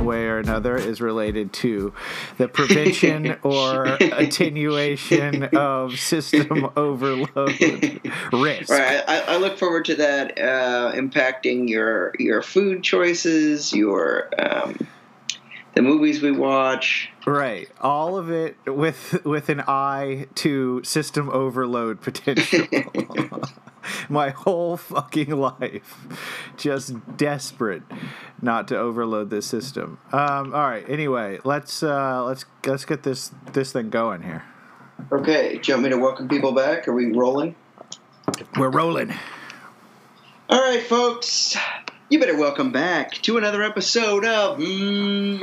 one way or another is related to the prevention or attenuation of system overload risk. Right. I, I look forward to that uh, impacting your your food choices, your um, the movies we watch. Right. All of it with with an eye to system overload potential. My whole fucking life, just desperate not to overload this system. Um, all right. Anyway, let's uh, let's let's get this this thing going here. Okay. Do you want me to welcome people back? Are we rolling? We're rolling. All right, folks. You better welcome back to another episode of Maybe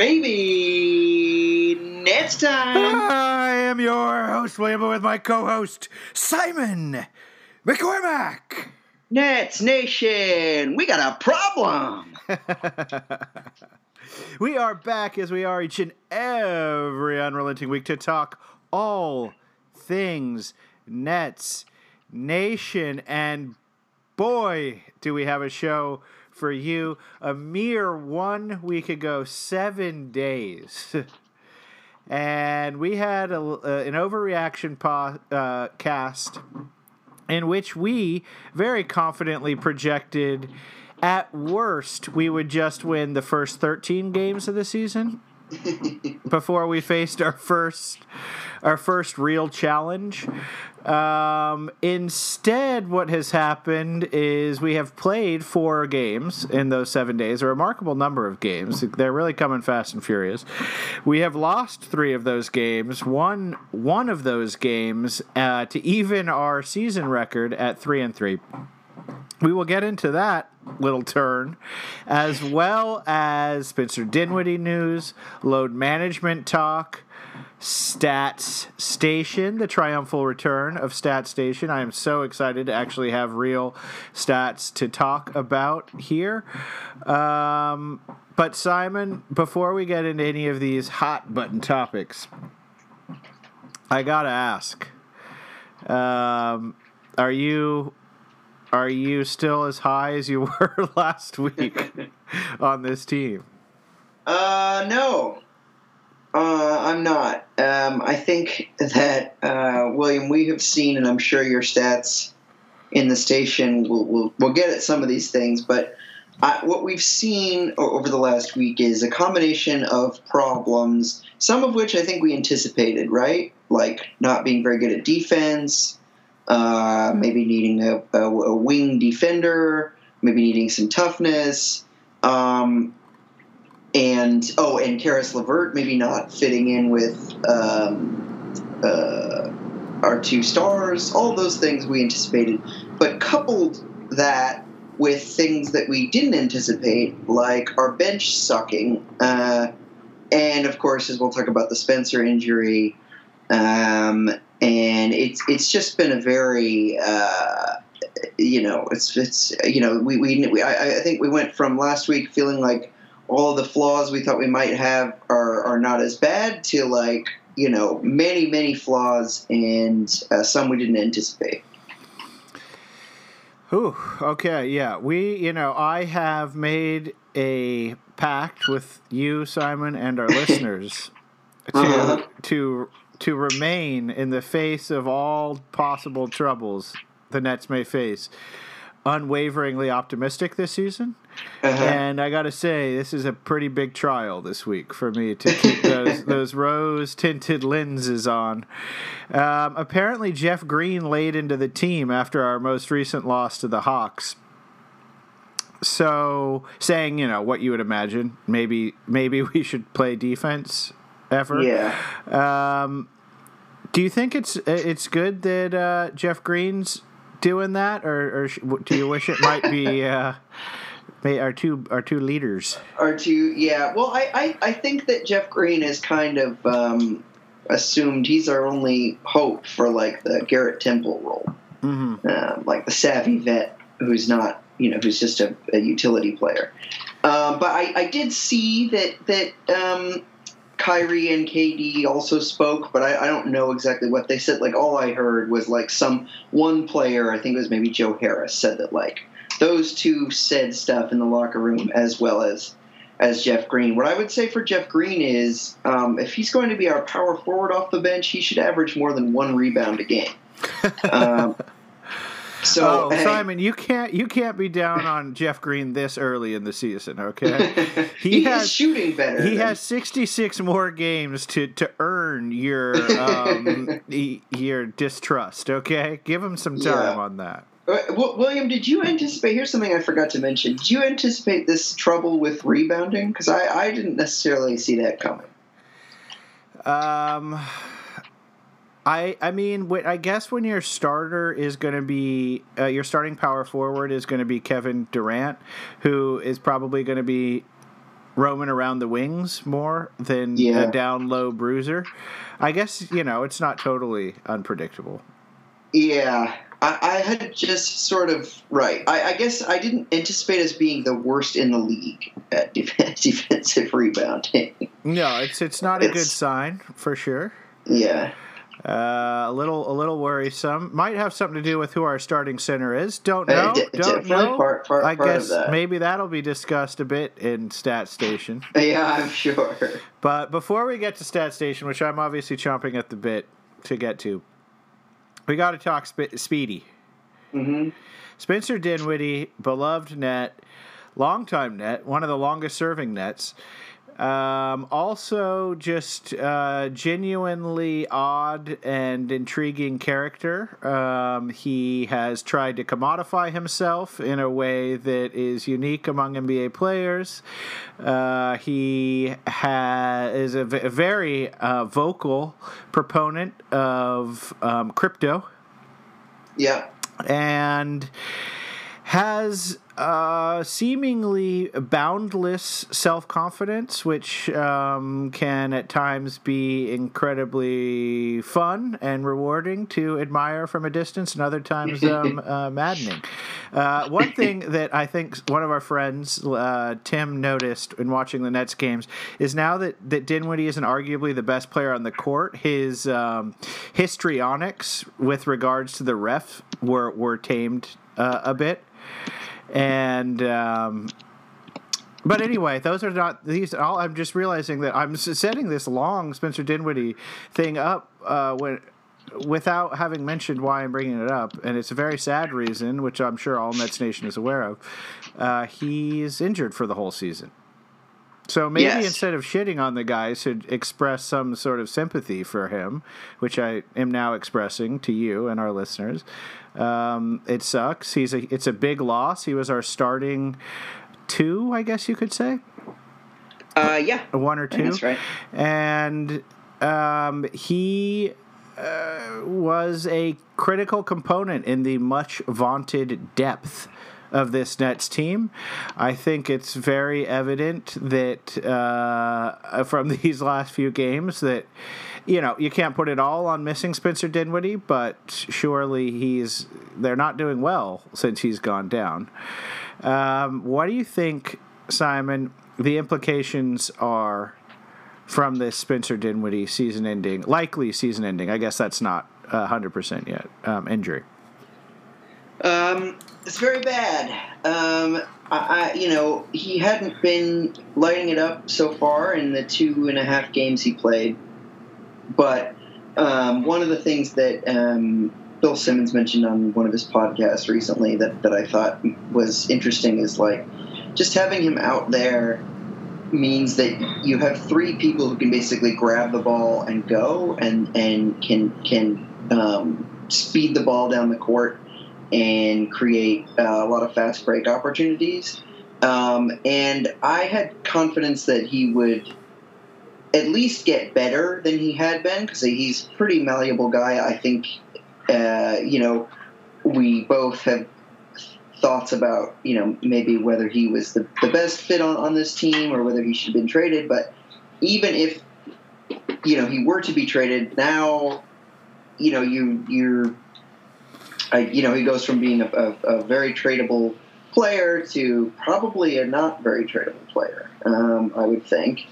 Next Time. I am your host, William, with my co-host Simon McCormack. Nets Nation, we got a problem. we are back as we are each and every unrelenting week to talk all things Nets Nation. And boy, do we have a show for you. A mere one week ago, seven days. and we had a, uh, an overreaction po- uh, cast in which we very confidently projected at worst we would just win the first 13 games of the season before we faced our first our first real challenge. Um, instead, what has happened is we have played four games in those seven days, a remarkable number of games. They're really coming fast and furious. We have lost three of those games. One one of those games uh, to even our season record at three and three. We will get into that little turn, as well as Spencer Dinwiddie news, load management talk, Stats Station, the triumphal return of Stats Station. I am so excited to actually have real stats to talk about here. Um, but, Simon, before we get into any of these hot button topics, I gotta ask um, Are you. Are you still as high as you were last week on this team? Uh, no. Uh, I'm not. Um, I think that uh, William, we have seen, and I'm sure your stats in the station will will will get at some of these things, but I, what we've seen over the last week is a combination of problems, some of which I think we anticipated, right? Like not being very good at defense, uh, maybe needing a, a, a, wing defender, maybe needing some toughness. Um, and oh, and Caris LeVert maybe not fitting in with um, uh, our two stars. All those things we anticipated, but coupled that with things that we didn't anticipate, like our bench sucking, uh, and of course, as we'll talk about the Spencer injury, um, and it's it's just been a very uh, you know it's it's you know we we, we I, I think we went from last week feeling like all the flaws we thought we might have are, are not as bad to like you know many many flaws and uh, some we didn't anticipate Ooh, okay, yeah. We, you know, I have made a pact with you, Simon, and our listeners to uh-huh. to to remain in the face of all possible troubles the Nets may face unwaveringly optimistic this season. Uh-huh. And I got to say, this is a pretty big trial this week for me to keep those, those rose tinted lenses on. Um, apparently, Jeff Green laid into the team after our most recent loss to the Hawks. So, saying, you know, what you would imagine, maybe maybe we should play defense ever. Yeah. Um, do you think it's it's good that uh, Jeff Green's doing that, or, or do you wish it might be uh, our two our two leaders? Our two, yeah. Well, I, I, I think that Jeff Green is kind of um, assumed he's our only hope for like the Garrett Temple role, mm-hmm. Um, like the savvy vet who's not you know who's just a, a utility player. Um, but I, I did see that that um, Kyrie and KD also spoke, but I, I, don't know exactly what they said. Like all I heard was like some one player, I think it was maybe Joe Harris, said that like those two said stuff in the locker room as well as as Jeff Green. What I would say for Jeff Green is um, if he's going to be our power forward off the bench, he should average more than one rebound a game. Um, so, oh, hey. Simon, you can't you can't be down on Jeff Green this early in the season, okay? He, he has shooting better. He than... has 66 more games to to earn your um, your distrust, okay? Give him some time yeah. on that. Uh, William, did you anticipate? Here's something I forgot to mention. Did you anticipate this trouble with rebounding? Because I, I didn't necessarily see that coming. Um, I I mean, I guess when your starter is going to be uh, your starting power forward is going to be Kevin Durant, who is probably going to be roaming around the wings more than yeah. a down low bruiser. I guess you know it's not totally unpredictable. Yeah, I, I had just sort of right. I, I, guess I didn't anticipate us being the worst in the league at defensive rebounding. No, it's it's not it's, a good sign for sure. Yeah. Uh, a little, a little worrisome. Might have something to do with who our starting center is. Don't know. Uh, d- Don't know. Part, part, I part guess that. maybe that'll be discussed a bit in Stat Station. Yeah, I'm sure. But before we get to Stat Station, which I'm obviously chomping at the bit to get to, we got to talk sp- Speedy. Mm-hmm. Spencer Dinwiddie, beloved net, longtime net, one of the longest serving nets. Um, also, just uh, genuinely odd and intriguing character. Um, he has tried to commodify himself in a way that is unique among NBA players. Uh, he ha- is a, v- a very uh, vocal proponent of um, crypto. Yeah. And has uh, seemingly boundless self confidence, which um, can at times be incredibly fun and rewarding to admire from a distance, and other times um, uh, maddening. Uh, one thing that I think one of our friends, uh, Tim, noticed in watching the Nets games is now that, that Dinwiddie isn't arguably the best player on the court, his um, histrionics with regards to the ref were, were tamed uh, a bit and um, but anyway, those are not these. All I'm just realizing that I'm setting this long Spencer Dinwiddie thing up uh, when without having mentioned why I'm bringing it up, and it's a very sad reason, which I'm sure all Nets Nation is aware of. Uh, he's injured for the whole season. So maybe yes. instead of shitting on the guy, should express some sort of sympathy for him, which I am now expressing to you and our listeners. Um, it sucks. He's a it's a big loss. He was our starting two, I guess you could say. Uh, yeah, one or two. That's right. And um, he uh, was a critical component in the much vaunted depth of this Nets team. I think it's very evident that uh, from these last few games that you know, you can't put it all on missing Spencer Dinwiddie, but surely he's they're not doing well since he's gone down. Um, what do you think, Simon? The implications are from this Spencer Dinwiddie season ending, likely season ending. I guess that's not hundred percent yet. Um, injury. Um, it's very bad. Um, I, I, you know, he hadn't been lighting it up so far in the two and a half games he played. But um, one of the things that um, Bill Simmons mentioned on one of his podcasts recently that, that I thought was interesting is like just having him out there means that you have three people who can basically grab the ball and go and and can can um, speed the ball down the court and create uh, a lot of fast break opportunities. Um, and I had confidence that he would at least get better than he had been because he's a pretty malleable guy. I think, uh, you know, we both have thoughts about, you know, maybe whether he was the, the best fit on, on this team or whether he should have been traded. But even if, you know, he were to be traded now, you know, you, you're, you know, he goes from being a, a, a, very tradable player to probably a not very tradable player, um, I would think.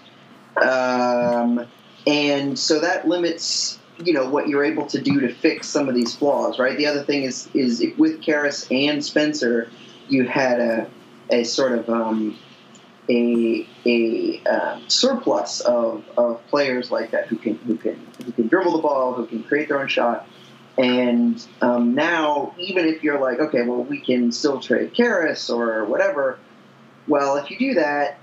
Um, and so that limits you know what you're able to do to fix some of these flaws right the other thing is is with Caris and Spencer you had a a sort of um, a a um, surplus of, of players like that who can who can who can dribble the ball, who can create their own shot. And um, now, even if you're like, okay, well, we can still trade Caris or whatever. Well, if you do that,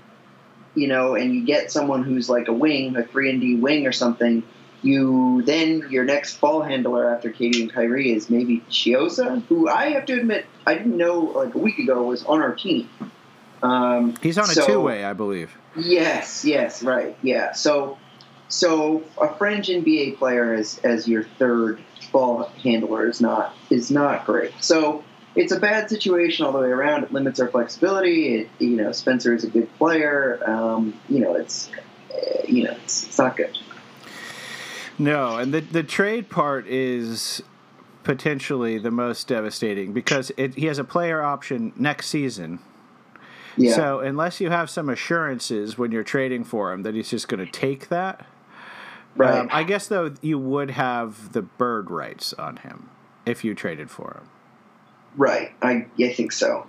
you know, and you get someone who's like a wing, a three and D wing or something, you then your next ball handler after KD and Kyrie is maybe Chiozza, who I have to admit I didn't know like a week ago was on our team. Um, He's on a two way, I believe. Yes, yes, right, yeah. So, so a fringe NBA player as as your third ball handler is not is not great. So it's a bad situation all the way around. It limits our flexibility. It, you know, Spencer is a good player. Um, you know, it's uh, you know, it's, it's not good. No, and the the trade part is potentially the most devastating because it, he has a player option next season. Yeah, So unless you have some assurances when you're trading for him that he's just going to take that, right. um, I guess though you would have the bird rights on him if you traded for him, right. I I think so.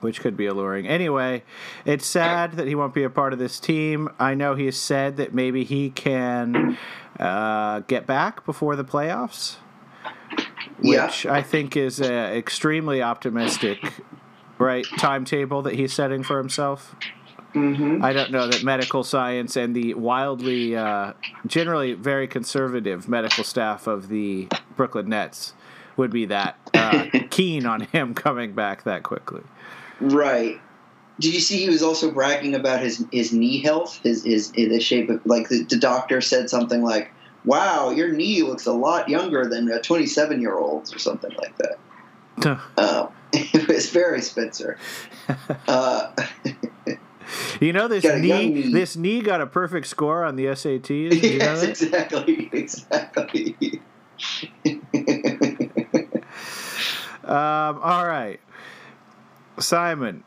which could be alluring. Anyway, it's sad that he won't be a part of this team. I know he has said that maybe he can uh, get back before the playoffs. Yeah. which I think is an extremely optimistic, right timetable that he's setting for himself. hmm I don't know that medical science and the wildly, uh, generally very conservative medical staff of the Brooklyn Nets would be that uh, keen on him coming back that quickly. Right. Did you see he was also bragging about his his knee health, his his the shape of like the, the doctor said something like, "Wow, your knee looks a lot younger than a 27 year old's" or something like that. Um, it was very Spencer. Uh, You know this knee, knee. this knee got a perfect score on the SATs. Did you know yes, exactly, exactly. Um, all right, Simon.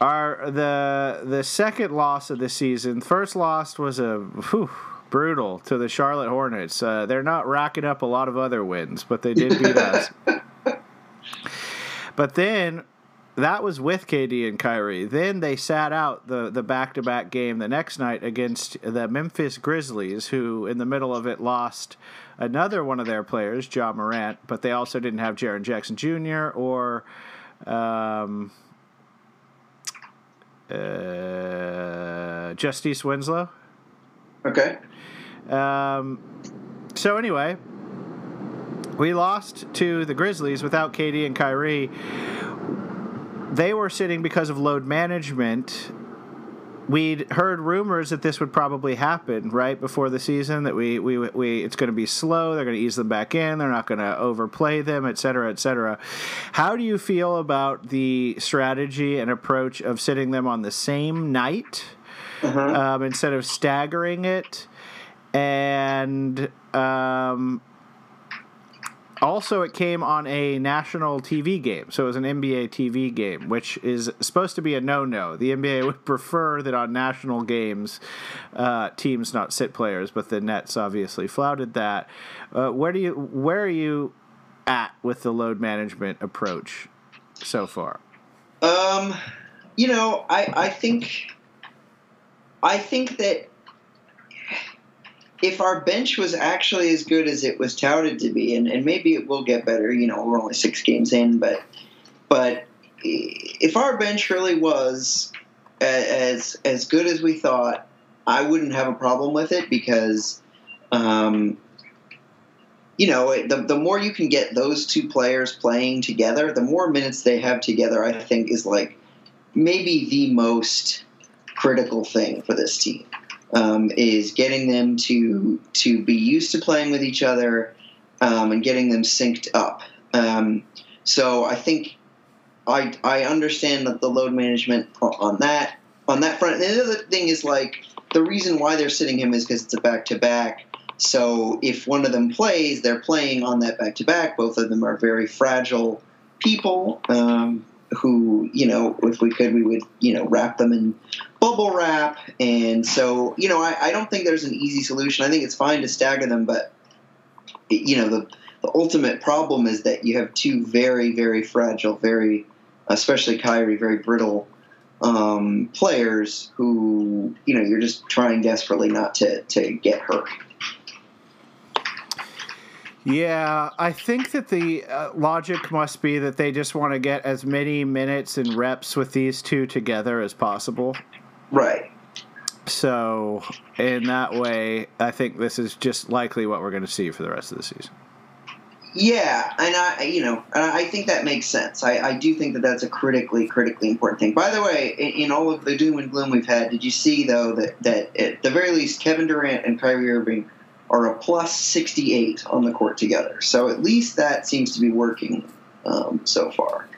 Our the the second loss of the season. First loss was a whew, brutal to the Charlotte Hornets. Uh, they're not racking up a lot of other wins, but they did beat us. But then that was with KD and Kyrie. Then they sat out the the back to back game the next night against the Memphis Grizzlies, who in the middle of it lost another one of their players, Ja Morant, but they also didn't have Jaren Jackson Jr. or um, uh, Justice Winslow. okay. Um, so anyway, we lost to the Grizzlies without KD and Kyrie. They were sitting because of load management. We'd heard rumors that this would probably happen right before the season. That we we, we it's going to be slow. They're going to ease them back in. They're not going to overplay them, et cetera, et cetera. How do you feel about the strategy and approach of sitting them on the same night? Uh-huh. um, instead of staggering it. And um, also, it came on a national TV game. So it was an NBA TV game, which is supposed to be a no no. The NBA would prefer that on national games, uh, teams not sit players, but the Nets obviously flouted that. Uh, where, do you, where are you at with the load management approach so far? Um, you know, I, I think I think that if our bench was actually as good as it was touted to be, and, and maybe it will get better, you know, we're only six games in, but but if our bench really was as as good as we thought, I wouldn't have a problem with it because, um, you know, the the more you can get those two players playing together, the more minutes they have together, I think is like maybe the most critical thing for this team um, is getting them to to be used to playing with each other um, and getting them synced up. Um, so I think I I understand that the load management on that on that front. And the other thing is like the reason why they're sitting him is because it's a back to back. So if one of them plays, they're playing on that back to back. Both of them are very fragile people. Um, who you know if we could we would you know wrap them in bubble wrap and so you know I, I don't think there's an easy solution i think it's fine to stagger them but you know the the ultimate problem is that you have two very very fragile very especially Kyrie very brittle um, players who you know you're just trying desperately not to to get hurt. Yeah, I think that the uh, logic must be that they just want to get as many minutes and reps with these two together as possible. Right. So, in that way, I think this is just likely what we're going to see for the rest of the season. Yeah, and I, you know, I think that makes sense. I, I do think that that's a critically, critically important thing. By the way, in, in, all of the doom and gloom we've had, did you see though that that at the very least, Kevin Durant and Kyrie Irving are a plus sixty-eight on the court together. So at least that seems to be working um, so far.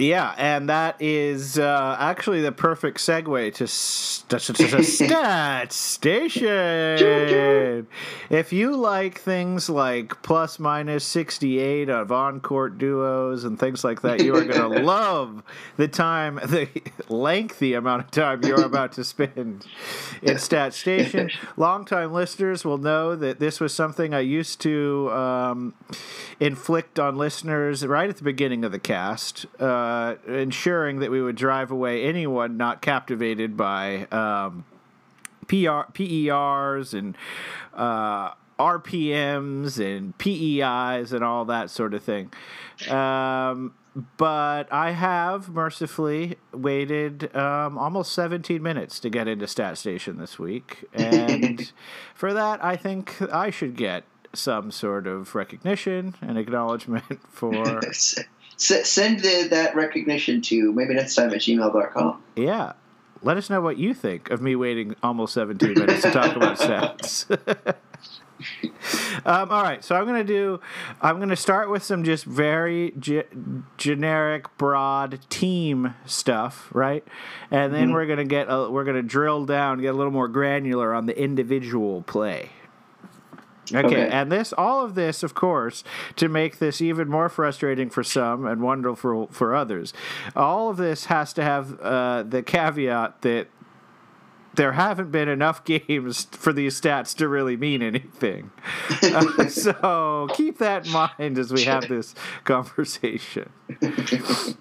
Yeah, and that is uh, actually the perfect segue to st- Stat Station. If you like things like plus minus 68 of on court duos and things like that, you are going to love the time, the lengthy amount of time you're about to spend in Stat Station. Longtime listeners will know that this was something I used to um, inflict on listeners right at the beginning of the cast. Uh, uh, ensuring that we would drive away anyone not captivated by um, PR, PERs and uh, RPMs and PEIs and all that sort of thing. Um, but I have mercifully waited um, almost 17 minutes to get into Stat Station this week. And for that, I think I should get some sort of recognition and acknowledgement for S- send the, that recognition to maybe next time at gmail.com. Yeah. Let us know what you think of me waiting almost 17 minutes to talk about stats. um, all right, so I'm gonna do. I'm gonna start with some just very ge- generic, broad team stuff, right? And then mm-hmm. we're gonna get. A, we're gonna drill down, get a little more granular on the individual play. Okay, okay, and this, all of this, of course, to make this even more frustrating for some and wonderful for others. All of this has to have uh, the caveat that there haven't been enough games for these stats to really mean anything. Uh, so keep that in mind as we have this conversation.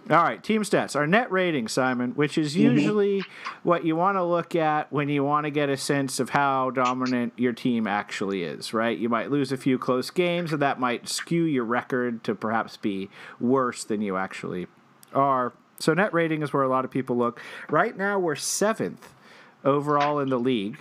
All right, team stats. Our net rating, Simon, which is mm-hmm. usually mm-hmm. what you want to look at when you want to get a sense of how dominant your team actually is, right? You might lose a few close games, and that might skew your record to perhaps be worse than you actually are. So net rating is where a lot of people look. Right now, we're seventh overall in the league.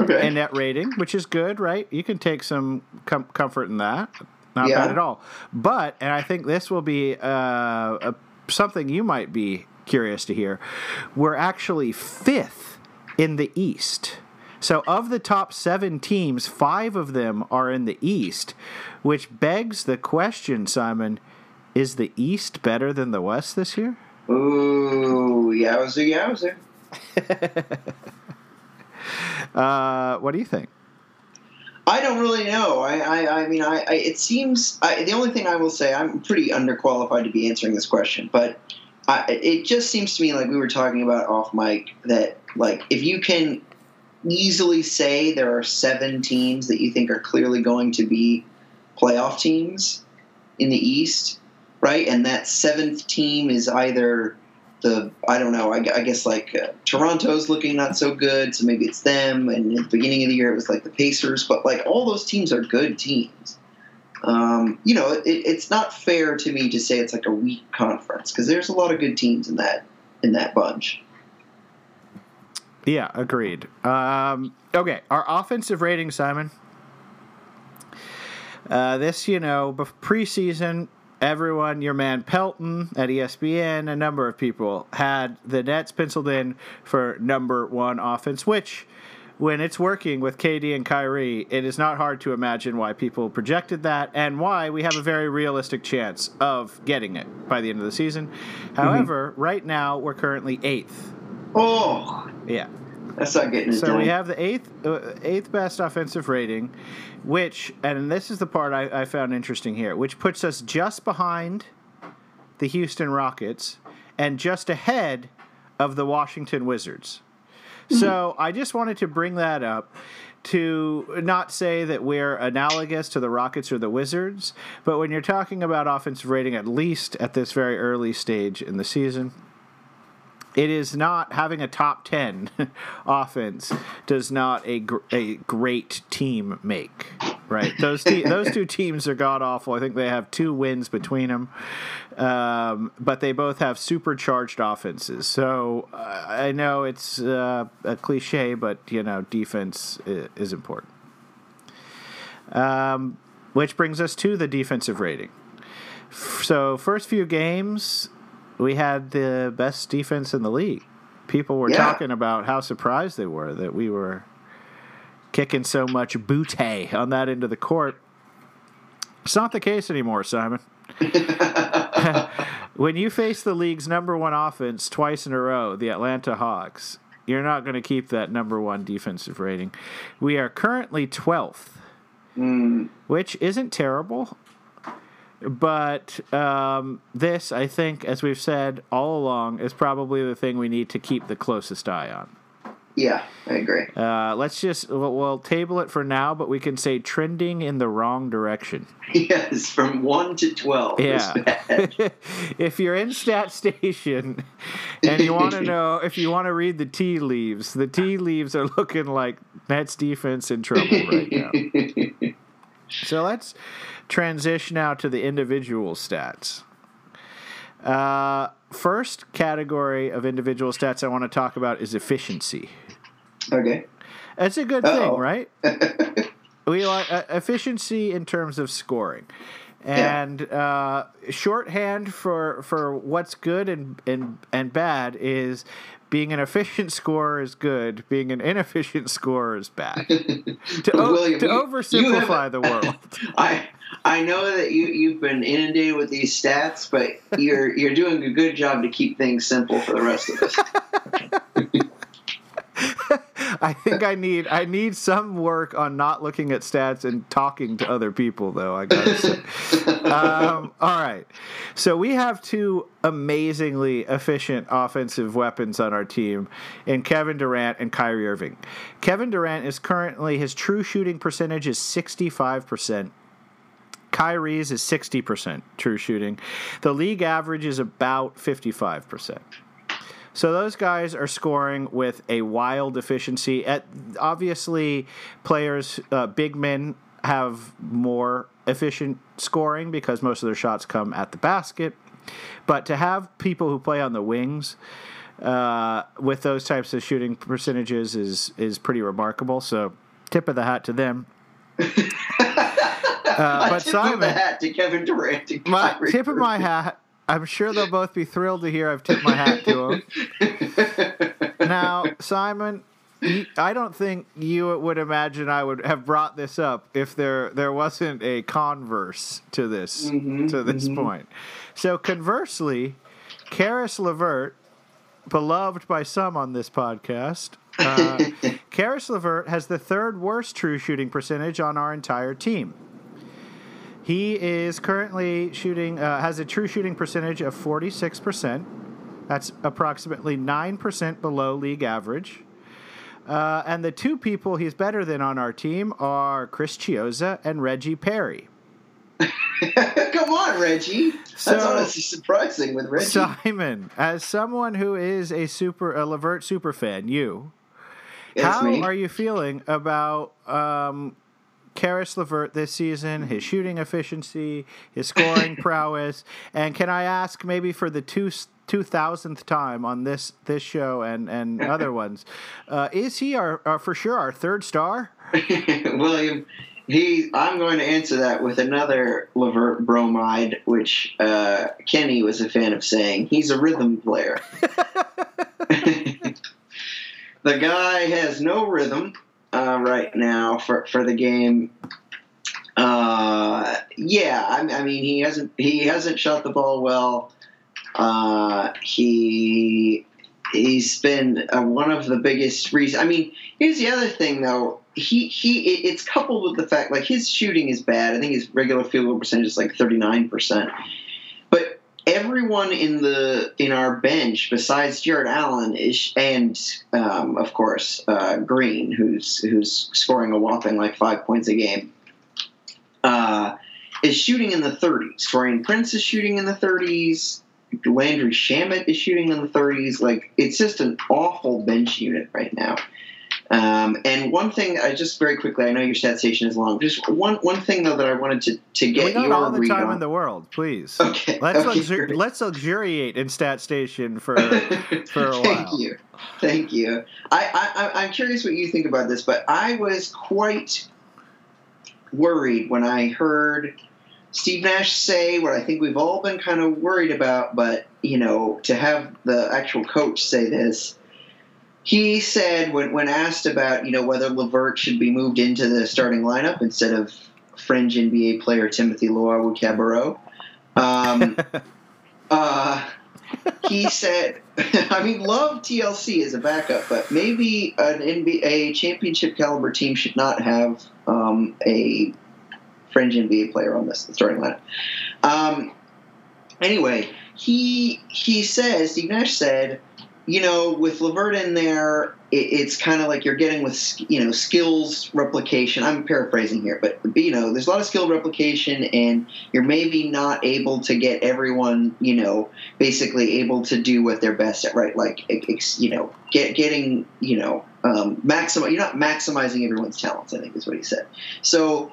Okay. In net rating, which is good, right? You can take some com- comfort in that. Not yeah. bad at all. But, and I think this will be uh, a, something you might be curious to hear. We're actually fifth in the East. So, of the top seven teams, five of them are in the East, which begs the question, Simon is the East better than the West this year? Ooh, yowzer, yowzer. uh, what do you think? I don't really know. I, I, I mean, I, I, it seems I, the only thing I will say, I'm pretty underqualified to be answering this question, but it just seems to me like we were talking about off mic that like if you can easily say there are seven teams that you think are clearly going to be playoff teams in the East, right, and that seventh team is either the I don't know. I, I guess like uh, Toronto's looking not so good, so maybe it's them. And at the beginning of the year, it was like the Pacers. But like all those teams are good teams. Um, you know, it, it's not fair to me to say it's like a weak conference because there's a lot of good teams in that in that bunch. Yeah, agreed. Um, okay, our offensive rating, Simon. Uh, this, you know, preseason everyone, your man Pelton at ESPN, a number of people had the Nets penciled in for number one offense, which when it's working with KD and Kyrie, it is not hard to imagine why people projected that and why we have a very realistic chance of getting it by the end of the season. However, mm-hmm. right now we're currently eighth. Oh, yeah. That's not getting it So done. we have the eighth uh, eighth best offensive rating, which and this is the part I, I found interesting here, which puts us just behind the Houston Rockets and just ahead of the Washington Wizards. Mm-hmm. So I just wanted to bring that up to not say that we're analogous to the Rockets or the Wizards, but when you're talking about offensive rating, at least at this very early stage in the season, it is not having a top 10 offense does not a, gr- a great team make right? Those te- those two teams are god awful. I think they have two wins between them um, but they both have supercharged offenses. So uh, i know it's uh, a cliche but you know defense is, important. Um, which brings us to the defensive rating. So first few games we had the best defense in the league. People were Yeah. talking about how surprised they were that we were kicking so much bootay on that end of the court. It's not the case anymore, Simon. when you face the league's number one offense twice in a row, the Atlanta Hawks, you're not going to keep that number one defensive rating. We are currently 12th, Mm, which isn't terrible. But um, this, I think, as we've said all along, is probably the thing we need to keep the closest eye on. yeah, I agree. Uh, let's just we'll, we'll table it for now, but we can say trending in the wrong direction. Yes, from one to twelve. Yeah. if you're in Stat Station and you want to know if you want to read the tea leaves, the tea leaves are looking like Nets defense in trouble right now. So let's transition now to the individual stats. Uh, first category of individual stats I want to talk about is efficiency. okay. That's a good Uh-oh. thing, right? we like uh, efficiency in terms of scoring. Yeah. And uh, shorthand for for what's good and, and and bad is being an efficient scorer is good. Being an inefficient scorer is bad. To, o- William, to you- you oversimplify have- the world. I I know that you you've been inundated with these stats, but you're you're doing a good job to keep things simple for the rest of us. I think I need I need some work on not looking at stats and talking to other people, though. I gotta say. um, all right, so we have two amazingly efficient offensive weapons on our team in Kevin Durant and Kyrie Irving. Kevin Durant is currently his true shooting percentage is sixty five percent. Kyrie's is 60% true shooting. The league average is about 55%. So those guys are scoring with a wild efficiency. At obviously, players, uh, big men have more efficient scoring because most of their shots come at the basket. But to have people who play on the wings uh, with those types of shooting percentages is is pretty remarkable. So tip of the hat to them. Uh, but Tip of the hat to Kevin Durant. my tip of my hat. I'm sure they'll both be thrilled to hear I've tipped my hat to them. Now, Simon, I don't think you would imagine I would have brought this up if there there wasn't a converse to this Mhm, to this point. So conversely, Caris LeVert, beloved by some on this podcast, uh, Caris LeVert has the third worst true shooting percentage on our entire team. He is currently shooting, uh, has a true shooting percentage of 46%. That's approximately 9% below league average. Uh, and the two people he's better than on our team are Chris Chiozza and Reggie Perry. Come on, Reggie. That's So- honestly surprising with Reggie. Simon, as someone who is a super a LeVert super fan, you, how me. are you feeling about um, Caris LeVert this season, his shooting efficiency, his scoring prowess, and can I ask maybe for the two two thousandth time on this this show and and other ones, uh, is he our, our for sure our third star? William, he. I'm going to answer that with another LeVert bromide, which uh, Kenny was a fan of saying. He's a rhythm player. the guy has no rhythm uh, right now for for the game. Uh, yeah, I, I mean he hasn't he hasn't shot the ball well. Uh, he he's been uh, one of the biggest reasons. I mean, here's the other thing though. He he it, it's coupled with the fact like his shooting is bad. I think his regular field goal percentage is like 39 percent. Everyone in the in our bench besides Jarrett Allen is and um, of course uh, Green, who's who's scoring a whopping like five points a game. Uh, is shooting in the 30s. Taurean Prince is shooting in the 30s. Landry Shamet is shooting in the 30s. Like it's just an awful bench unit right now. Um, and one thing, I just very quickly, I know your stat station is long. Just one one thing though that I wanted to, to get we got your all the time on. in the world, please. Okay, Let's okay, let's luxuriate in Stat Station for for a Thank while. Thank you, thank you. I, I I- I'm curious what you think about this, but I was quite worried when I heard Steve Nash say what I think we've all been kind of worried about, but you know, to have the actual coach say this. He said when, when asked about you know whether LeVert should be moved into the starting lineup instead of fringe NBA player Timothy Luwawu-Cabarrot, um, uh, he said, I mean, love TLC as a backup, but maybe an NBA championship caliber team should not have um, a fringe NBA player on this starting lineup. Um, anyway, he he says Steve Nash said, you know, with LeVert in there, it, it's kind of like you're getting with you know skills replication. I'm paraphrasing here, but you know, there's a lot of skill replication, and you're maybe not able to get everyone, you know, basically able to do what they're best at, right? Like, you know, get getting, you know, um. You're not maximizing everyone's talents. I think is what he said. So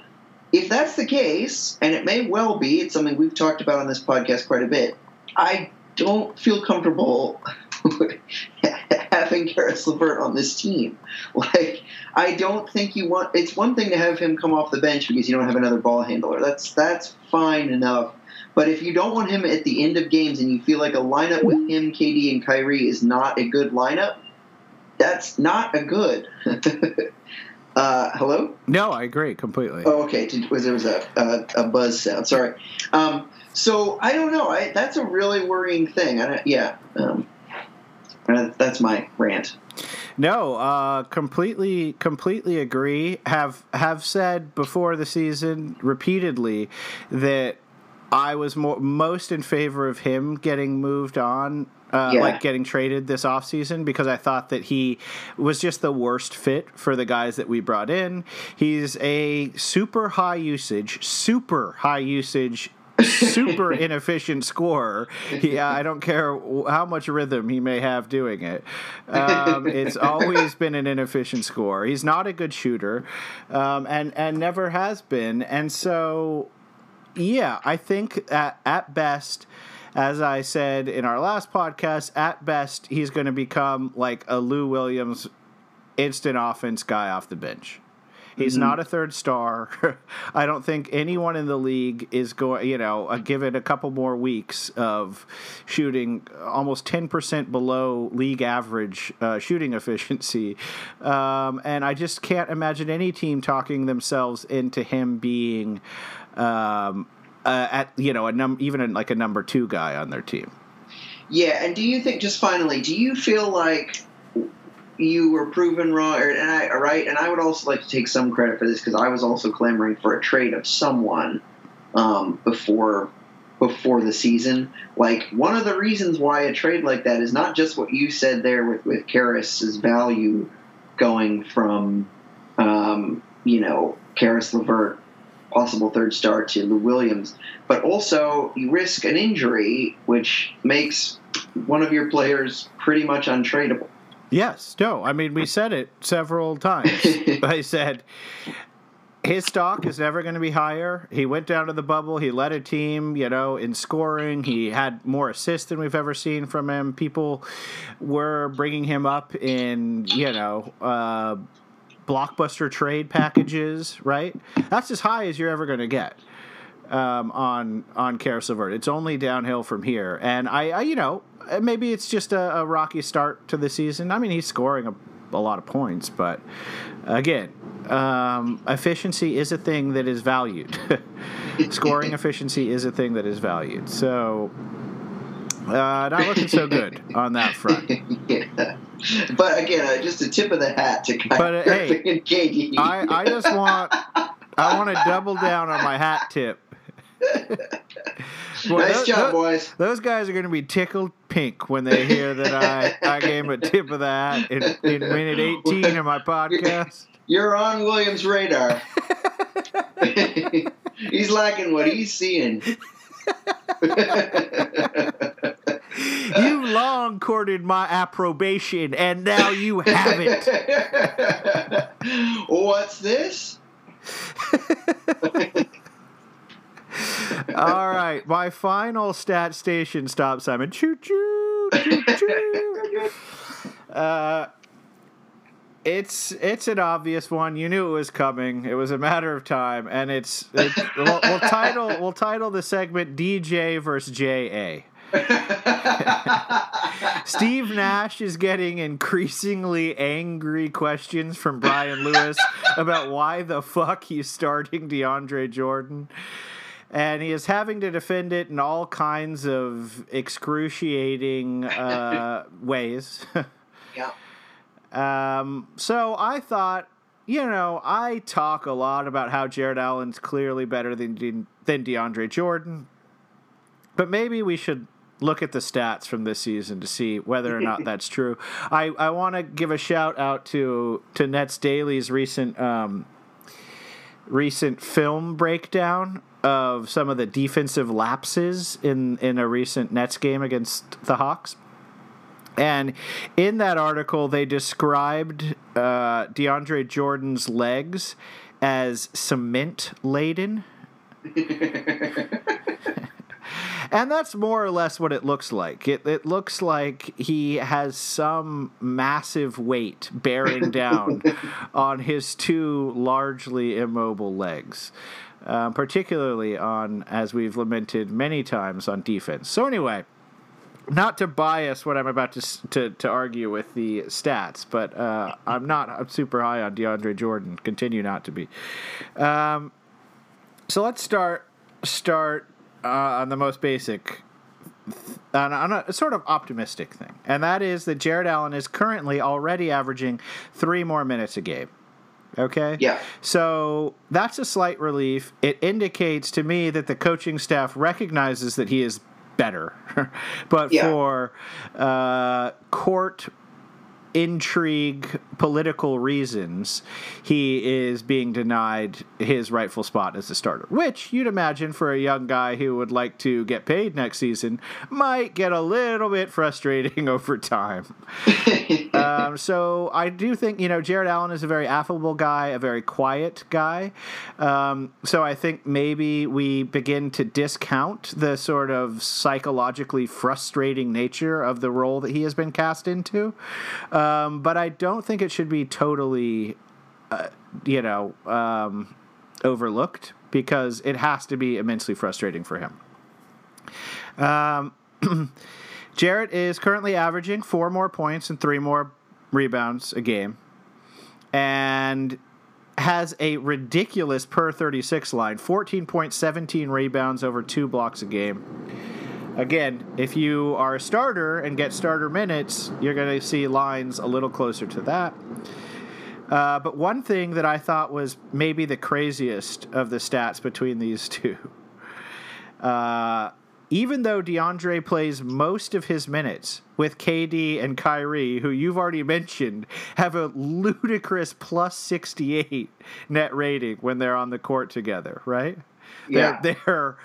if that's the case, and it may well be, it's something we've talked about on this podcast quite a bit. I don't feel comfortable having Caris LeVert on this team. Like, I don't think you want. It's one thing to have him come off the bench because you don't have another ball handler. That's that's fine enough. But if you don't want him at the end of games and you feel like a lineup with him, KD, and Kyrie is not a good lineup, that's not a good. uh, hello. No, I agree completely. Oh, okay. Did, was there was a, a a buzz sound? Sorry. Um, so I don't know. I, that's a really worrying thing. I don't, yeah. Um, that's my rant. No, uh, completely, completely agree. Have have said before the season repeatedly that I was more most in favor of him getting moved on. Uh, Yeah. like getting traded this offseason because I thought that he was just the worst fit for the guys that we brought in. He's a super high usage, super high usage super inefficient scorer. Yeah, I don't care how much rhythm he may have doing it. Um, it's always been an inefficient score. He's not a good shooter, um, and and never has been. And so, yeah, I think at, at best. As I said in our last podcast, at best, he's going to become like a Lou Williams instant offense guy off the bench. He's not a third star. I don't think anyone in the league is going, you know, uh, give it a couple more weeks of shooting almost 10% below league average uh, shooting efficiency. Um, and I just can't imagine any team talking themselves into him being um, uh, at, you know, a num- even a, like a number two guy on their team. Yeah, and do you think just finally, do you feel like you were proven wrong, or, and I right? And I would also like to take some credit for this because I was also clamoring for a trade of someone um, before before the season. Like one of the reasons why a trade like that is not just what you said there with with Caris's value going from um, you know Caris LeVert possible third star to Lou Williams, but also you risk an injury, which makes one of your players pretty much untradeable. Yes, no, I mean, we said it several times. I said his stock is never going to be higher. He went down to the bubble. He led a team, you know, in scoring. He had more assists than we've ever seen from him. People were bringing him up in, you know, uh, blockbuster trade packages, right? That's as high as you're ever going to get um, on on Caris LeVert. It's only downhill from here, and I, I you know, maybe it's just a, a rocky start to the season. I mean, he's scoring a, a lot of points, but again, um, efficiency is a thing that is valued. scoring efficiency is a thing that is valued. So. Uh, not looking so good on that front. yeah. But again, uh, just a tip of the hat to Kyrie But, uh, hey. I, I just want I want to double down on my hat tip. Boy, nice those- job, those- boys. Those guys are going to be tickled pink when they hear that I, I gave a tip of that in, in minute 18 of my podcast. You're on Williams' radar. he's liking what he's seeing. you long courted my approbation, and now you have it. What's this? All right, my final stat station stop, Simon. Choo choo, choo choo. Uh, it's it's an obvious one. You knew it was coming. It was a matter of time, and it's, it's we'll, we'll title we'll title the segment DJ versus JA. Steve Nash is getting increasingly angry questions from Brian Lewis about why the fuck he's starting DeAndre Jordan. And he is having to defend it in all kinds of excruciating uh, ways. yeah. Um, so I thought, you know, I talk a lot about how Jarrett Allen's clearly better than De- than DeAndre Jordan, but maybe we should look at the stats from this season to see whether or not that's true. I, I want to give a shout out to to Nets Daily's recent um, recent film breakdown of some of the defensive lapses in in a recent Nets game against the Hawks. And in that article, they described uh, DeAndre Jordan's legs as cement laden. and that's more or less what it looks like. It, it looks like he has some massive weight bearing down on his two largely immobile legs. Um, particularly on, as we've lamented many times, on defense. So, anyway, not to bias what I'm about to to, to argue with the stats, but uh, I'm not I'm super high on DeAndre Jordan. Continue not to be. Um, so let's start start uh, on the most basic, on, on a sort of optimistic thing, and that is that Jarrett Allen is currently already averaging three more minutes a game. Okay. Yeah. So that's a slight relief. It indicates to me that the coaching staff recognizes that he is better. but Yeah. for uh, court intrigue, political reasons, he is being denied his rightful spot as a starter, which you'd imagine for a young guy who would like to get paid next season might get a little bit frustrating over time. um, so I do think you know Jarrett Allen is a very affable guy, a very quiet guy. Um, so I think maybe we begin to discount the sort of psychologically frustrating nature of the role that he has been cast into. Um, but I don't think it should be totally, uh, you know, um, overlooked because it has to be immensely frustrating for him. Um, Jarrett is currently averaging four more points and three more rebounds a game, and has a ridiculous per 36 line 14.17 rebounds over two blocks a game. Again, if you are a starter and get starter minutes, you're going to see lines a little closer to that. Uh, but one thing that I thought was maybe the craziest of the stats between these two uh, even though DeAndre plays most of his minutes with KD and Kyrie, who you've already mentioned, have a ludicrous plus 68 net rating when they're on the court together, right? Yeah. They're, they're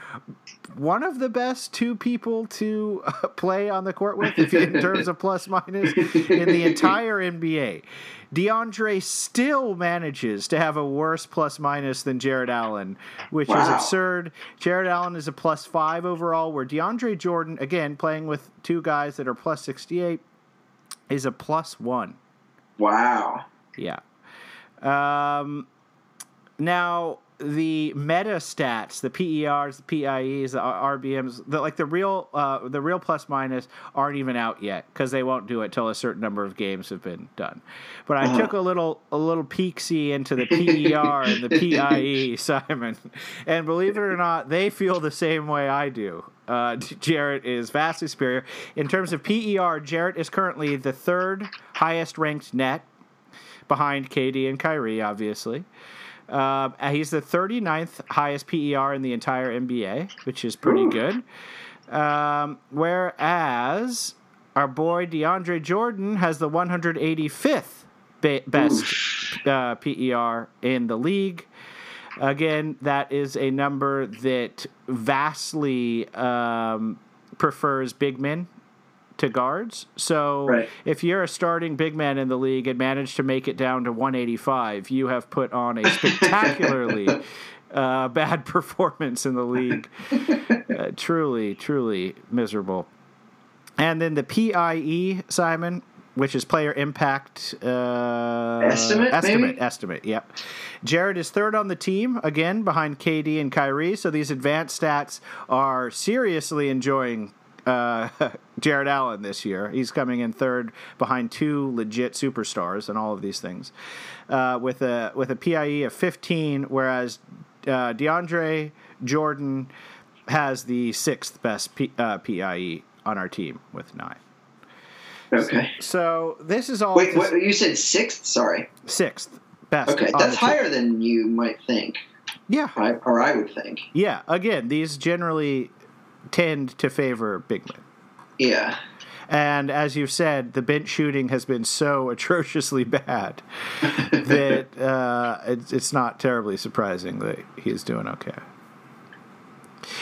one of the best two people to uh, play on the court with if, in terms of plus minus in the entire NBA. DeAndre still manages to have a worse plus minus than Jarrett Allen, which is absurd. Jarrett Allen is a plus five overall, where DeAndre Jordan, again, playing with two guys that are plus 68, is a plus one. wow. Yeah. Um, now the meta stats, the PERs, the PIEs, the RPMs, the, like the real, uh, the real plus minus aren't even out yet because they won't do it till a certain number of games have been done. But I took a little, a little peeksy into the PER and the PIE, Simon, and believe it or not, they feel the same way I do. Uh, Jarrett is vastly superior in terms of PER. Jarrett is currently the third highest ranked net behind KD and Kyrie, obviously. Um, and he's the 39th highest PER in the entire NBA, which is pretty good. Um, whereas our boy DeAndre Jordan has the 185th be- best uh, PER in the league. Again, that is a number that vastly um, prefers big men to guards. So Right. if you're a starting big man in the league and manage to make it down to 185, you have put on a spectacularly uh, bad performance in the league. Uh, truly, truly miserable. And then the PIE, Simon, which is player impact uh, Estimate, Estimate, maybe? estimate. Yep. Jarrett is third on the team again behind KD and Kyrie. So these advanced stats are seriously enjoying uh, Jarrett Allen this year. He's coming in third behind two legit superstars and all of these things, uh, with a with a PIE of 15, whereas uh, DeAndre Jordan has the sixth best P, uh, PIE on our team with nine. Okay. So this is all Wait, what, you said sixth? Sorry. sixth best. Okay, that's the team. higher than you might think, Yeah, I, or I would think. yeah. Again, these generally tend to favor big men. Yeah. And as you've said, the bench shooting has been so atrociously bad that uh, it's, it's not terribly surprising that he's doing okay.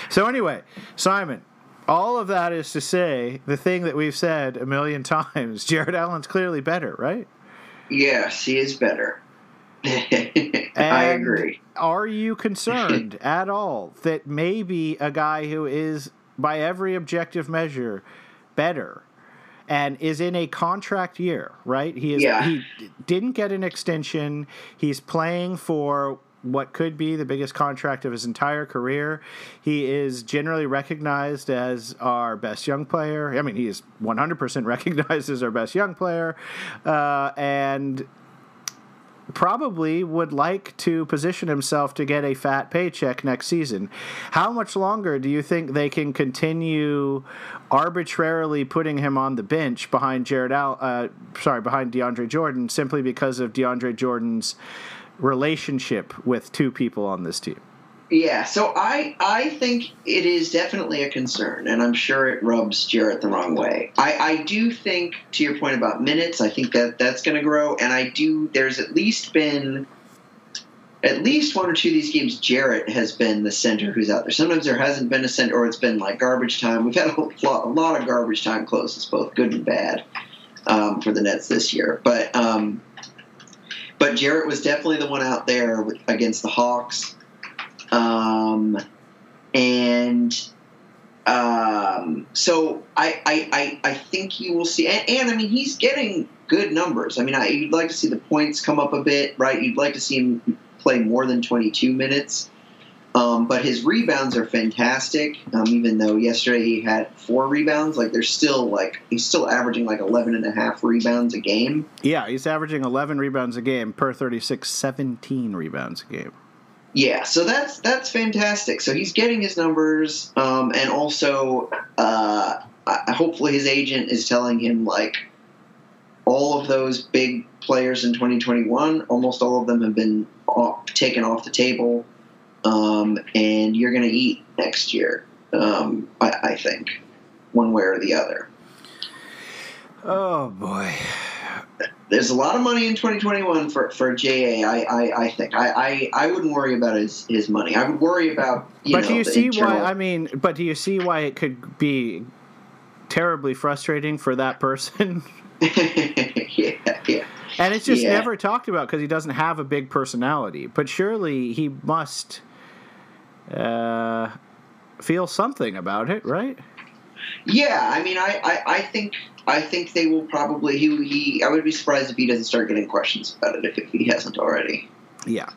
So, anyway, Simon, all of that is to say the thing that we've said a million times Jarrett Allen's clearly better, right? Yes, he is better. I agree. Are you concerned at all that maybe a guy who is, by every objective measure, better and is in a contract year, right? He is. Yeah. He didn't get an extension. He's playing for what could be the biggest contract of his entire career. He is generally recognized as our best young player. I mean, he is 100% recognized as our best young player, uh, and probably would like to position himself to get a fat paycheck next season. How much longer do you think they can continue arbitrarily putting him on the bench behind Jarrett Al uh, sorry, behind DeAndre Jordan simply because of DeAndre Jordan's relationship with two people on this team? Yeah, so I I think it is definitely a concern, and I'm sure it rubs Jarrett the wrong way. I, I do think, to your point about minutes, I think that that's going to grow, and I do. There's at least been at least one or two of these games. Jarrett has been the center who's out there. Sometimes there hasn't been a center, or it's been like garbage time. We've had a lot, a lot of garbage time closes, both good and bad, um, for the Nets this year. But um, but Jarrett was definitely the one out there against the Hawks. Um, and um, so I, I, I, I think you will see, and, and I mean, he's getting good numbers. I mean, I, you'd like to see the points come up a bit, right? You'd like to see him play more than 22 minutes. Um, but his rebounds are fantastic. Um, even though yesterday he had four rebounds, like they're still like he's still averaging like 11 and a half rebounds a game. Yeah, he's averaging 11 rebounds a game per 36, 17 rebounds a game. Yeah, so that's that's fantastic. So he's getting his numbers, um, and also uh, hopefully his agent is telling him like all of those big players in 2021, almost all of them have been off, taken off the table, um, and you're going to eat next year. Um, I, I think one way or the other. Oh, boy. There's a lot of money in 2021 for for JA. I I, I think I, I I wouldn't worry about his his money. I would worry about you but know do you see internal- why? I mean, but do you see why it could be terribly frustrating for that person? yeah, yeah. and it's just Yeah. never talked about because he doesn't have a big personality. But surely he must uh, feel something about it, right? Yeah, I mean, I, I, I think I think they will probably he, he I would be surprised if he doesn't start getting questions about it if, if he hasn't already. Yeah.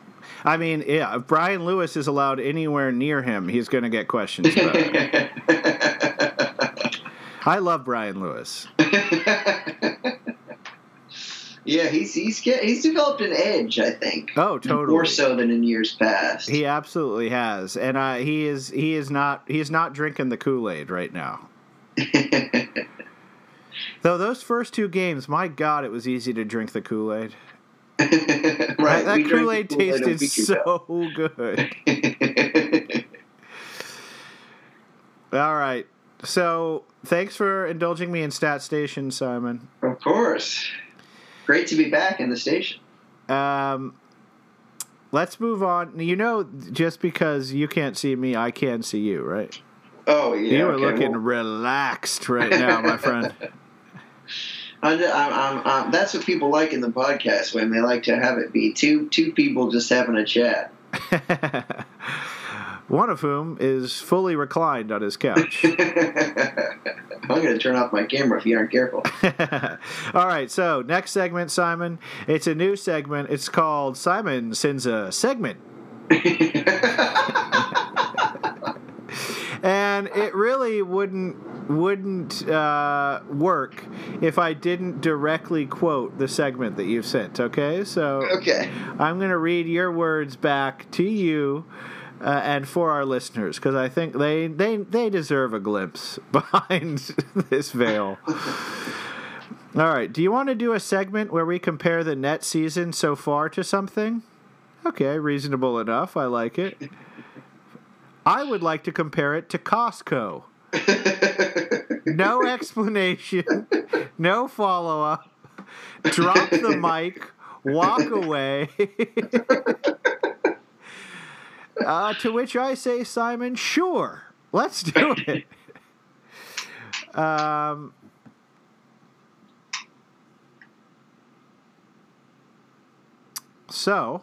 I mean, yeah, if Brian Lewis is allowed anywhere near him, he's going to get questions about it. I love Brian Lewis. yeah, he's he's get, he's developed an edge, I think. Oh, totally. More so than in years past. He absolutely has, and uh, he is he is not he is not drinking the Kool Aid right now. Though those first two games, my God, it was easy to drink the Kool Aid. right, that Kool Aid tasted so good. All right, so thanks for indulging me in Stat Station, Simon. of course. Great to be back in the station. Um, let's move on. You know, just because you can't see me, I can see you, right? Oh yeah. you are okay, looking well, relaxed right now, my friend. I'm, I'm, I'm, that's what people like in the podcast when they like to have it be two two people just having a chat. One of whom is fully reclined on his couch. I'm going to turn off my camera if you aren't careful. All right, so next segment, Simon. It's a new segment. It's called Simon Sends a Segment. And it really wouldn't wouldn't uh, work if I didn't directly quote the segment that you've sent. Okay, so okay. I'm going to read your words back to you. Uh, and for our listeners, because I think they, they they deserve a glimpse behind this veil. All right. Do you want to do a segment where we compare the net season so far to something? Okay, reasonable enough. I like it. I would like to compare it to Costco. No explanation, no follow up. Drop the mic, walk away. uh, to which I say, Simon, sure, let's do it. Um, so,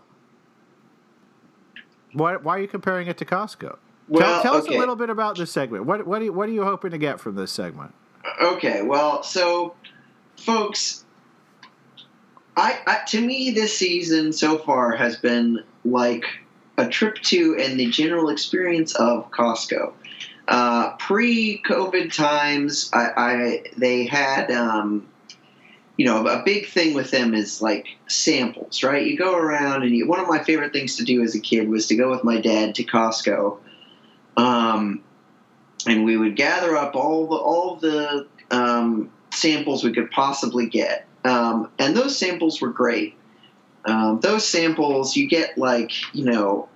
why, why are you comparing it to Costco? Well, tell tell us a little bit about this segment. What what are you, what are you hoping to get from this segment? Okay, well, so, folks, I, I to me this season so far has been like a trip to and the general experience of Costco. Uh, Pre-COVID times, I, I they had um, you know a big thing with them is like samples, right? You go around and you, one of my favorite things to do as a kid was to go with my dad to Costco. Um, and we would gather up all the all the um, samples we could possibly get, um, and those samples were great. Um, those samples, you get like you know,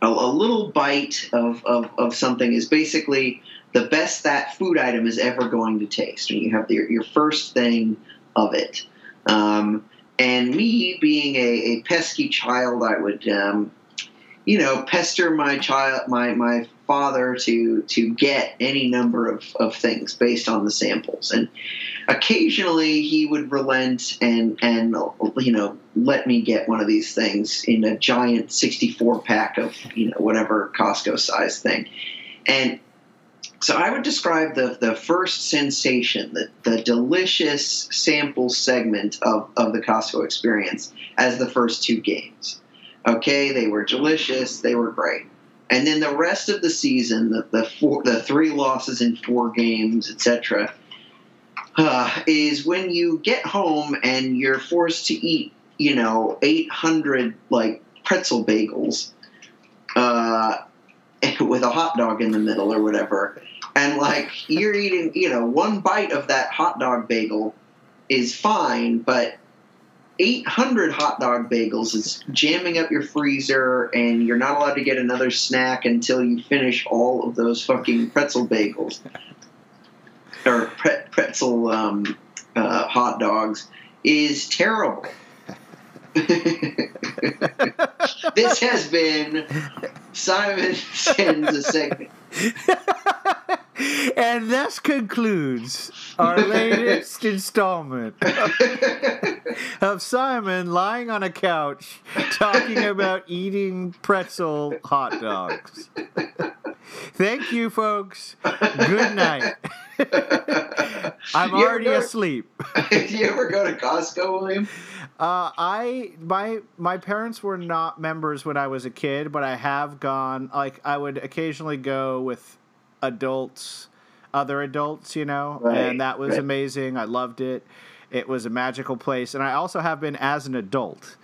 a, a little bite of, of of something is basically the best that food item is ever going to taste. And you have your your first thing of it. Um, and me being a, a pesky child, I would um, you know, pester my child, my my father to to get any number of, of things based on the samples, and occasionally he would relent and and you know let me get one of these things in a giant sixty four pack of you know whatever Costco size thing, and so I would describe the the first sensation, the the delicious sample segment of of the Costco experience as the first two games. Okay, they were delicious. They were great. And then the rest of the season, the the, four, the three losses in four games, etc., uh, is when you get home and you're forced to eat, you know, 800 like pretzel bagels uh, with a hot dog in the middle or whatever, and like you're eating, you know, one bite of that hot dog bagel is fine, but 800 hot dog bagels is jamming up your freezer, and you're not allowed to get another snack until you finish all of those fucking pretzel bagels or pre- pretzel um, uh, hot dogs is terrible. this has been Simon sends a segment. and this concludes our latest installment of Simon lying on a couch talking about eating pretzel hot dogs. Thank you, folks. Good night. I'm You already go- asleep. Did you ever go to Costco, William? Uh, I my my parents were not members when I was a kid, but I have gone. Like I would occasionally go with adults, other adults, you know, Right, and that was right. amazing. I loved it. It was a magical place, and I also have been as an adult.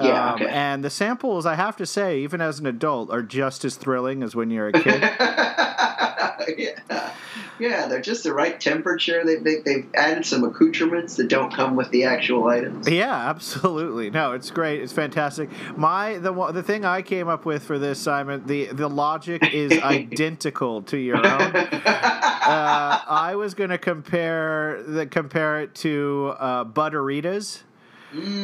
Yeah, Um, okay. And the samples, I have to say, even as an adult, are just as thrilling as when you're a kid. yeah. yeah, they're just the right temperature. They, they, they've added some accoutrements that don't come with the actual items. Yeah, absolutely. No, it's great. It's fantastic. My the the thing I came up with for this, Simon, the the logic is identical to your own. Uh, I was going to compare the compare it to uh, Butteritas,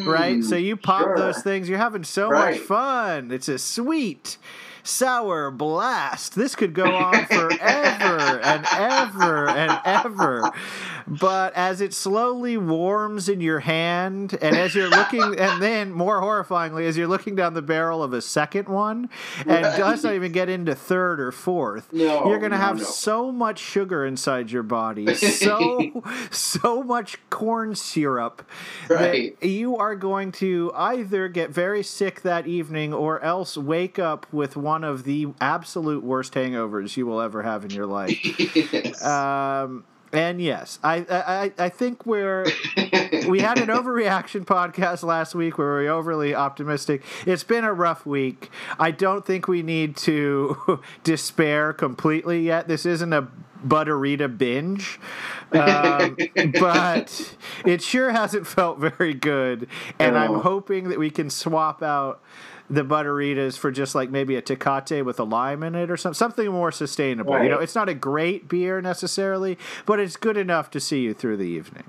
right? So you pop Mm, sure. those things, you're having so Right. much fun. It's a sweet, sour blast. This could go on forever and ever and ever. But as it slowly warms in your hand, and as you're looking, and then more horrifyingly, as you're looking down the barrel of a second one, and Right. does not even get into third or fourth, No, you're going to no, have no. so much sugar inside your body, so so much corn syrup Right. that you are going to either get very sick that evening or else wake up with one of the absolute worst hangovers you will ever have in your life. Yes. Um, and yes, I, I I think we're we had an overreaction podcast last week where we were overly optimistic. It's been a rough week. I don't think we need to despair completely yet. This isn't a butterita binge, um, but it sure hasn't felt very good. And I'm hoping that we can swap out the butteritas for just like maybe a Tecate with a lime in it or something, something more sustainable. You know, it's not a great beer necessarily, but it's good enough to see you through the evening.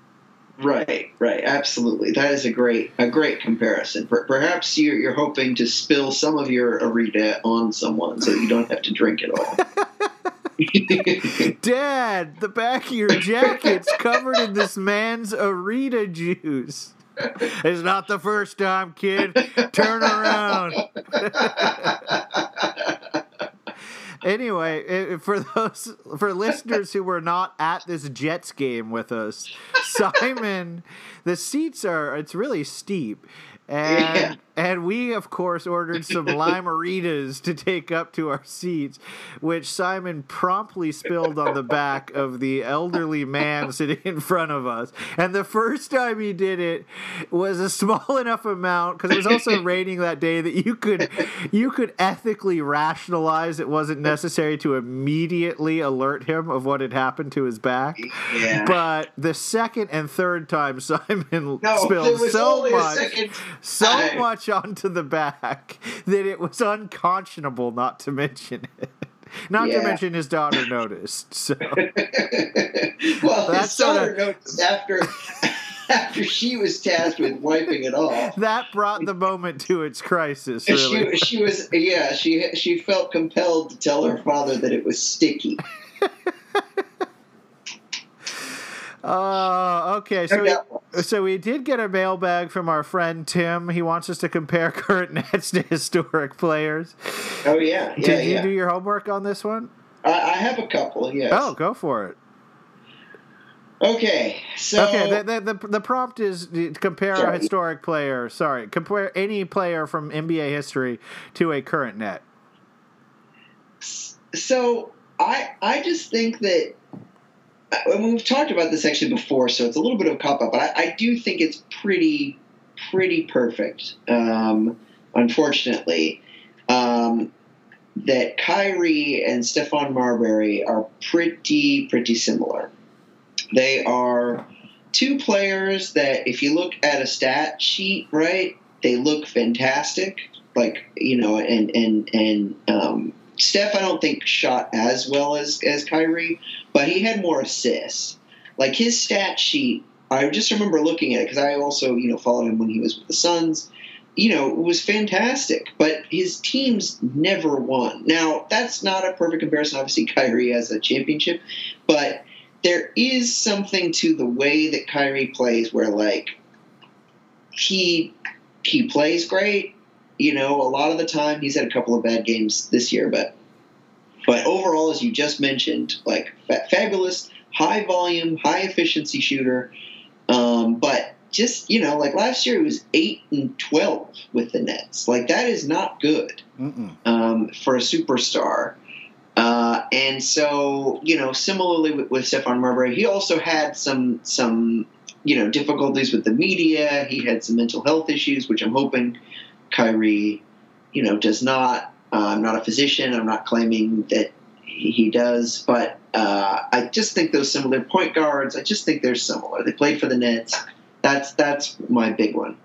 Right, right, absolutely. That is a great a great comparison. Perhaps you're you're hoping to spill some of your Arita on someone so you don't have to drink it all. Dad, the back of your jacket's covered in this man's Arita juice. It's not the first time, kid. Turn around. Anyway, for those for listeners who were not at this Jets game with us, Simon, the seats are it's really steep. And. And we of course ordered some limeritas to take up to our seats, which Simon promptly spilled on the back of the elderly man sitting in front of us. And the first time he did it was a small enough amount because it was also raining that day that you could you could ethically rationalize it wasn't necessary to immediately alert him of what had happened to his back. yeah. But the second and third time Simon no, spilled so much so time. Much onto the back that it was unconscionable not to mention it. Not to mention his daughter noticed. So well, That's his daughter noticed after after she was tasked with wiping it off. that brought the moment to its crisis, really. She, she was yeah she she felt compelled to tell her father that it was sticky. Uh, okay, so we, so we did get a mailbag from our friend Tim. He wants us to compare current Nets to historic players. Oh yeah, yeah, did you yeah. do your homework on this one? I, I have a couple. Yes. Oh, go for it. Okay. So Okay, the, the, the, the prompt is to compare a historic player, sorry, compare any player from NBA history to a current net. so I I just think that I mean, we've talked about this actually before, so it's a little bit of a cop out, but I, I do think it's pretty pretty perfect. Um, unfortunately, um, that Kyrie and Stephon Marbury are pretty pretty similar. They are two players that, if you look at a stat sheet, right, they look fantastic. Like you know, and and and um, Steph, I don't think shot as well as as Kyrie, but he had more assists. Like his stat sheet, I just remember looking at it because I also you know followed him when he was with the Suns. You know, it was fantastic, but his teams never won. Now that's not a perfect comparison. Obviously, Kyrie has a championship, but there is something to the way that Kyrie plays where like he he plays great. You know, a lot of the time he's had a couple of bad games this year, but but overall, as you just mentioned, like fa- fabulous, high volume, high efficiency shooter. Um, but just you know, like last year, he was eight and twelve with the Nets. Like that is not good um, for a superstar. Uh, and so, you know, similarly with, with Stephon Marbury, he also had some some you know difficulties with the media. He had some mental health issues, which I'm hoping Kyrie, you know, does not. Uh, I'm not a physician. I'm not claiming that he, does, but uh, I just think those similar point guards. I just think they're similar. They played for the Nets. That's that's my big one.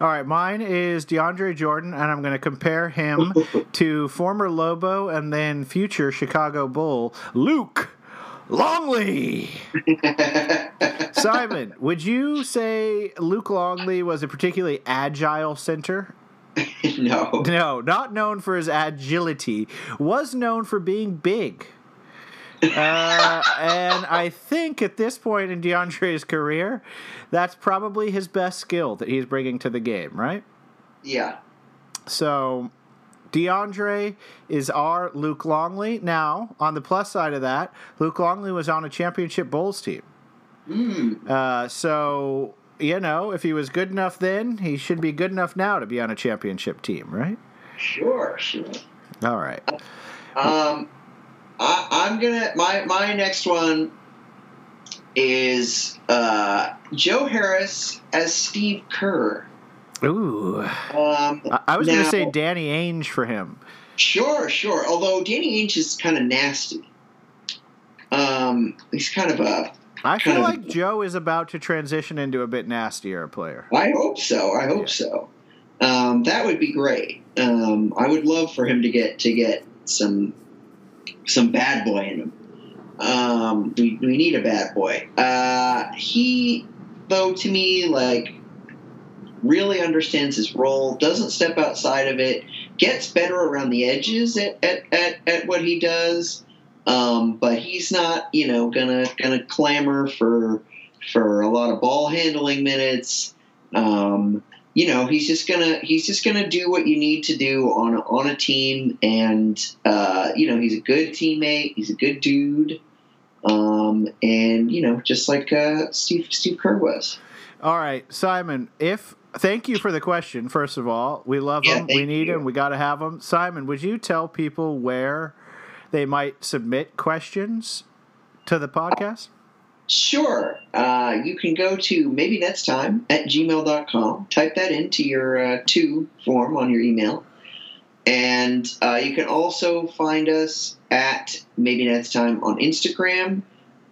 All right, mine is DeAndre Jordan, and I'm going to compare him to former Lobo and then future Chicago Bull, Luke Longley. Simon, would you say Luke Longley was a particularly agile center? no. No, not known for his agility. Was known for being big. Uh, and I think at this point in DeAndre's career, that's probably his best skill that he's bringing to the game, right? Yeah. So DeAndre is our Luke Longley. Now, on the plus side of that, Luke Longley was on a championship Bulls team. Mm. Uh, so, you know, if he was good enough then, he should be good enough now to be on a championship team, right? Sure, sure. All right. Um, I, I'm gonna my my next one is uh, Joe Harris as Steve Kerr. Ooh. Um, I, I was gonna say Danny Ainge for him. Sure, sure. Although Danny Ainge is kind of nasty. Um, he's kind of a. I feel like Joe is about to transition into a bit nastier player. I hope so. I hope Yeah. so. Um, that would be great. Um, I would love for him to get to get some some bad boy in him. Um, we we need a bad boy. Uh, he though to me like really understands his role. Doesn't step outside of it. Gets better around the edges at at, at, at what he does. Um, but he's not, you know, gonna gonna clamor for for a lot of ball handling minutes. Um, you know, he's just gonna he's just gonna do what you need to do on a, on a team, and uh, you know, he's a good teammate. He's a good dude. Um, and you know, just like uh, Steve Steve Kerr was. All right, Simon, if thank you for the question first of all. We love Yeah, him. We need you. him. We got to have him. Simon, would you tell people where they might submit questions to the podcast? Sure. Uh, you can go to maybe next time at gmail.com. Type that into your uh, to form on your email. And uh, you can also find us at maybe next time on Instagram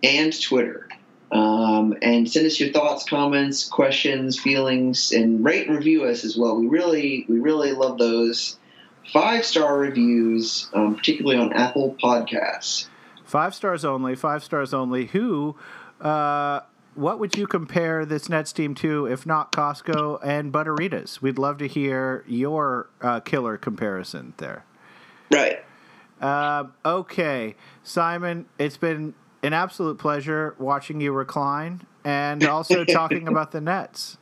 and Twitter. Um, and send us your thoughts, comments, questions, feelings, and rate and review us as well. We really, we really love those five star reviews, um, particularly on Apple Podcasts. Five stars only. Five stars only. Who? Uh, what would you compare this Nets team to, if not Costco and Butteritas? We'd love to hear your uh, killer comparison there. Right. Um, okay, Simon, it's been an absolute pleasure watching you recline and also talking about the Nets.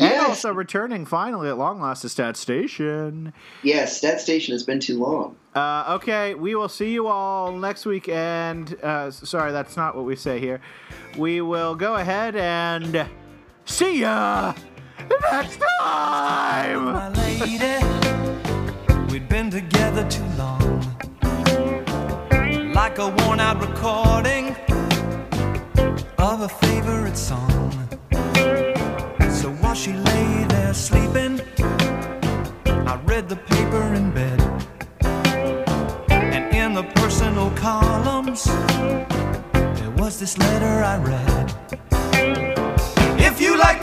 And Yes. also returning finally at long last to Stat Station. Yes, Stat station has been too long. Uh, okay, we will see you all next weekend. Uh, sorry, that's not what we say here. We will go ahead and see ya next time. my lady. We'd been together too long. Like a worn out recording of a favorite song. While she lay there sleeping, I read the paper in bed. And in the personal columns, there was this letter I read. If you like